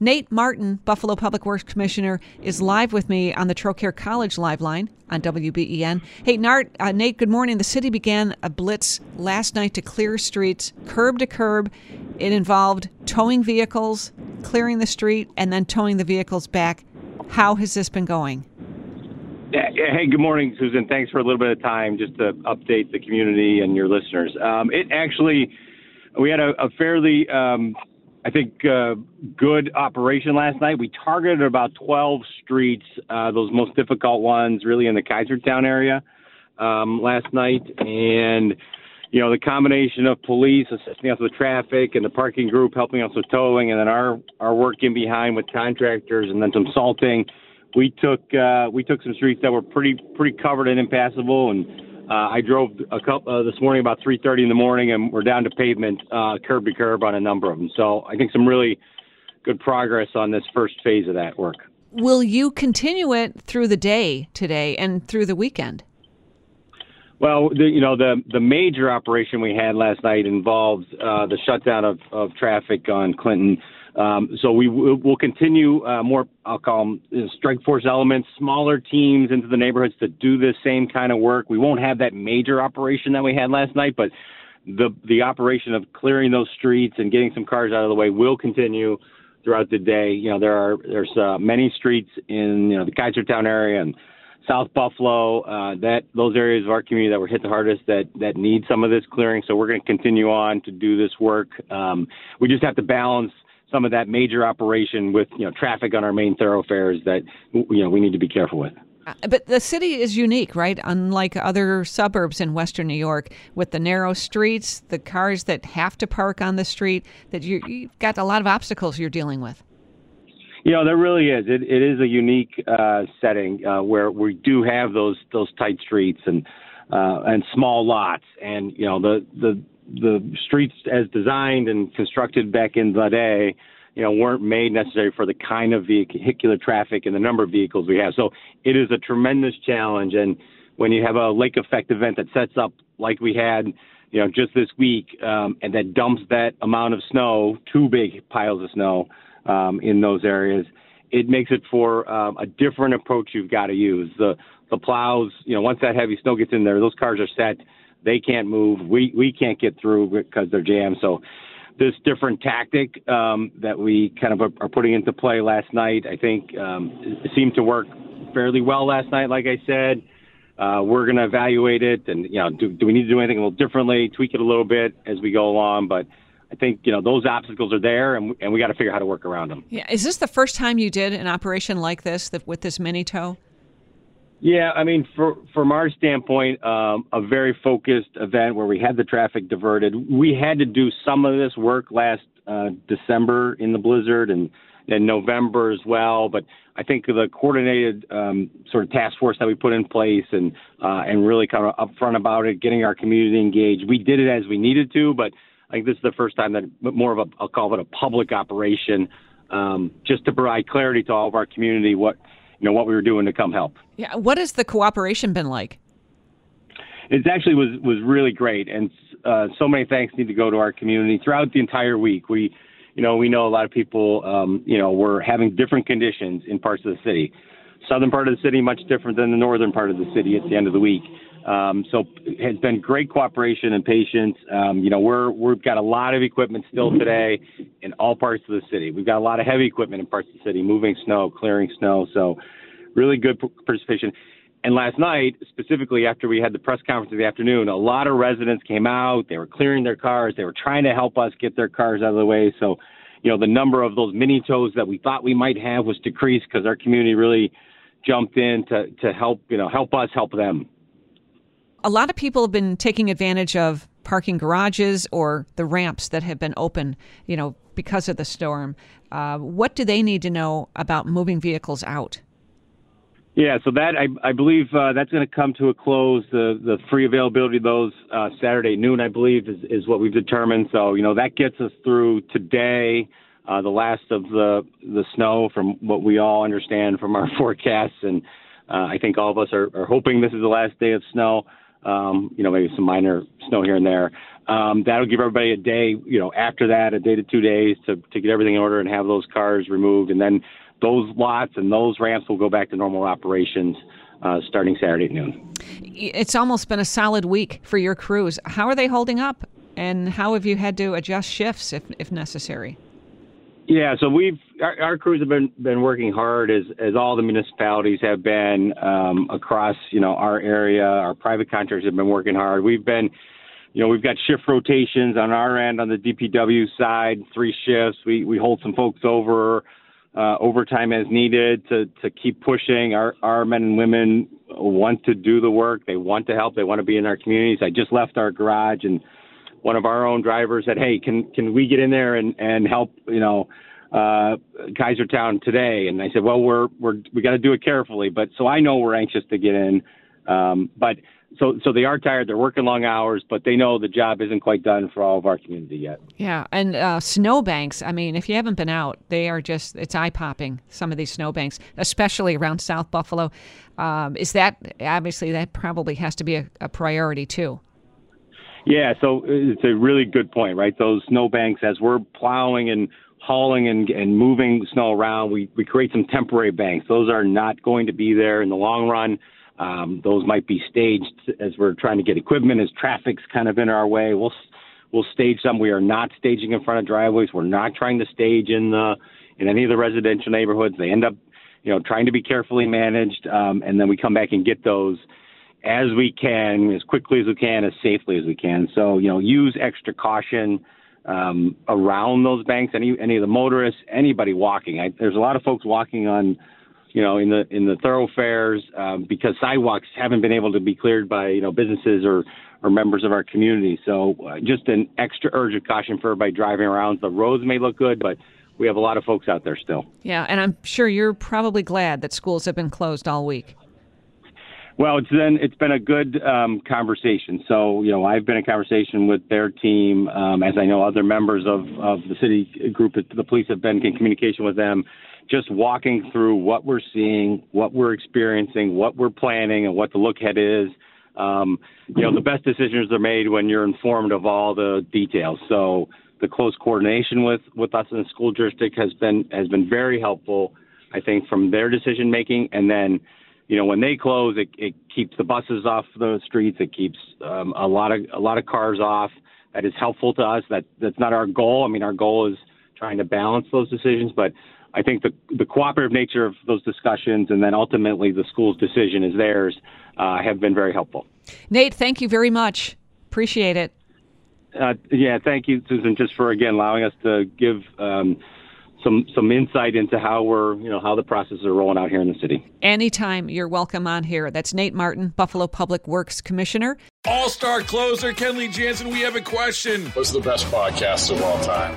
Nate Marton, Buffalo Public Works Commissioner, is live with me on the Trocaire College Live Line on WBEN. Hey, Nart, uh, Nate, good morning. The city began a blitz last night to clear streets, curb to curb. It involved towing vehicles, clearing the street, and then towing the vehicles back. How has this been going? Hey, good morning, Susan. Thanks for a little bit of time just to update the community and your listeners. Um, it actually, we had a, a fairly um, I think, uh, good operation last night. We targeted about 12 streets, uh, those most difficult ones, really in the Kaisertown area um, last night. And, you know, the combination of police assisting us with traffic and the parking group helping us with towing, and then our, our work in behind with contractors and then some salting. We took uh, we took some streets that were pretty pretty covered and impassable, and uh, I drove a couple uh, this morning about 3:30 in the morning, and we're down to pavement, uh, curb to curb on a number of them. So I think some really good progress on this first phase of that work. Will you continue it through the day today and through the weekend? Well, the, you know the the major operation we had last night involved uh, the shutdown of, of traffic on Clinton. Um, so we will continue uh, more, I'll call them you know, strike force elements, smaller teams into the neighborhoods to do this same kind of work. We won't have that major operation that we had last night, but the the operation of clearing those streets and getting some cars out of the way will continue throughout the day. You know, there are there's uh, many streets in you know the Kaisertown area and South Buffalo, uh, that those areas of our community that were hit the hardest that that need some of this clearing. So we're going to continue on to do this work. Um, we just have to balance some of that major operation with you know traffic on our main thoroughfares that you know we need to be careful with. Uh, but the city is unique, right? Unlike other suburbs in Western New York, with the narrow streets, the cars that have to park on the street, that you, you've got a lot of obstacles you're dealing with. You know, there really is. It, it is a unique uh, setting uh, where we do have those those tight streets and uh, and small lots, and you know the the the streets as designed and constructed back in the day, you know, weren't made necessary for the kind of vehicular traffic and the number of vehicles we have. So it is a tremendous challenge. And when you have a lake effect event that sets up like we had, you know, just this week, um, and that dumps that amount of snow, two big piles of snow um, in those areas, it makes it for um, a different approach you've got to use. The the plows, you know, once that heavy snow gets in there, those cars are set they can't move. We we can't get through because they're jammed. So this different tactic um, that we kind of are putting into play last night, I think, um, seemed to work fairly well last night. Like I said, uh, we're going to evaluate it, and you know, do, do we need to do anything a little differently, tweak it a little bit as we go along, but. I think you know those obstacles are there, and, and we got to figure out how to work around them. Yeah, is this the first time you did an operation like this with this mini tow? Yeah, I mean, for, from our standpoint, um, a very focused event where we had the traffic diverted. We had to do some of this work last uh, December in the blizzard and in November as well. But I think the coordinated um, sort of task force that we put in place and uh, and really kind of upfront about it, getting our community engaged. We did it as we needed to, but I think this is the first time that more of a I'll call it a public operation, um, just to provide clarity to all of our community what you know what we were doing to come help. Yeah, what has the cooperation been like? It actually was was really great, and uh, so many thanks need to go to our community throughout the entire week. We, you know, we know a lot of people, um, you know, were having different conditions in parts of the city. Southern part of the city much different than the northern part of the city at the end of the week. Um, so it has been great cooperation and patience. Um, you know, we're we've got a lot of equipment still today in all parts of the city. We've got a lot of heavy equipment in parts of the city, moving snow, clearing snow. So really good participation. And last night, specifically after we had the press conference in the afternoon, a lot of residents came out. They were clearing their cars. They were trying to help us get their cars out of the way. So, you know, the number of those mini tows that we thought we might have was decreased because our community really jumped in to, to help, you know, help us help them. A lot of people have been taking advantage of parking garages or the ramps that have been open, you know, because of the storm. Uh, what do they need to know about moving vehicles out? Yeah, so that I, I believe uh, that's going to come to a close. The the free availability of those uh, Saturday noon, I believe, is, is what we've determined. So you know that gets us through today, uh, the last of the the snow from what we all understand from our forecasts, and uh, I think all of us are, are hoping this is the last day of snow. Um, you know, maybe some minor snow here and there. Um, that'll give everybody a day, you know, after that, a day to two days to to get everything in order and have those cars removed, and then those lots and those ramps will go back to normal operations uh, starting Saturday at noon. It's almost been a solid week for your crews. How are they holding up, and how have you had to adjust shifts if, if necessary? Yeah, so we've our, our crews have been been working hard as as all the municipalities have been um, across you know our area. Our private contractors have been working hard. We've been you know, we've got shift rotations on our end on the DPW side, three shifts. We we hold some folks over uh, overtime as needed to to keep pushing. Our our men and women want to do the work. They want to help. They want to be in our communities. I just left our garage and one of our own drivers said, "Hey, can can we get in there and and help? You know." uh Kaisertown today and I said well we're we're we got to do it carefully but so I know we're anxious to get in um but so so they are tired. They're working long hours, but they know the job isn't quite done for all of our community yet. Yeah, and uh, snowbanks. I mean, if you haven't been out, they are just it's eye popping. Some of these snowbanks, especially around South Buffalo. Um, is that obviously that probably has to be a, a priority too. Yeah, so it's a really good point, right? Those snowbanks, as we're plowing and hauling and, and moving snow around, we, we create some temporary banks. Those are not going to be there in the long run. Um, those might be staged as we're trying to get equipment, as traffic's kind of in our way. We'll we'll stage some. We are not staging in front of driveways. We're not trying to stage in the in any of the residential neighborhoods. They end up, you know, trying to be carefully managed, um, and then we come back and get those as we can, as quickly as we can, as safely as we can. So you know, use extra caution. Um, around those banks, any any of the motorists, anybody walking. I, there's a lot of folks walking on you know, in the in the thoroughfares um, because sidewalks haven't been able to be cleared by you know businesses or or members of our community. So uh, just an extra urge of caution for everybody driving around. The roads may look good, but we have a lot of folks out there still. Yeah, and I'm sure you're probably glad that schools have been closed all week. Well, it's been it's been a good um, conversation. So you know, I've been in conversation with their team, um, as I know other members of of the city group, the police have been in communication with them just walking through what we're seeing, what we're experiencing, what we're planning, and what the look ahead is. Um, you know, the best decisions are made when you're informed of all the details. So the close coordination with, with us in the school district has been has been very helpful. I think from their decision making, and then you know when they close, it, it keeps the buses off the streets. It keeps um, a lot of a lot of cars off. That is helpful to us. That that's not our goal. I mean, our goal is trying to balance those decisions, but I think the the cooperative nature of those discussions and then ultimately the school's decision is theirs uh, have been very helpful. Nate, thank you very much. Appreciate it. Uh, yeah, thank you, Susan, just for again allowing us to give um, some some insight into how we're you know how the processes are rolling out here in the city. Anytime you're welcome on here. That's Nate Marton, Buffalo Public Works Commissioner. All star closer Kenley Jansen. We have a question. What's the best podcast of all time?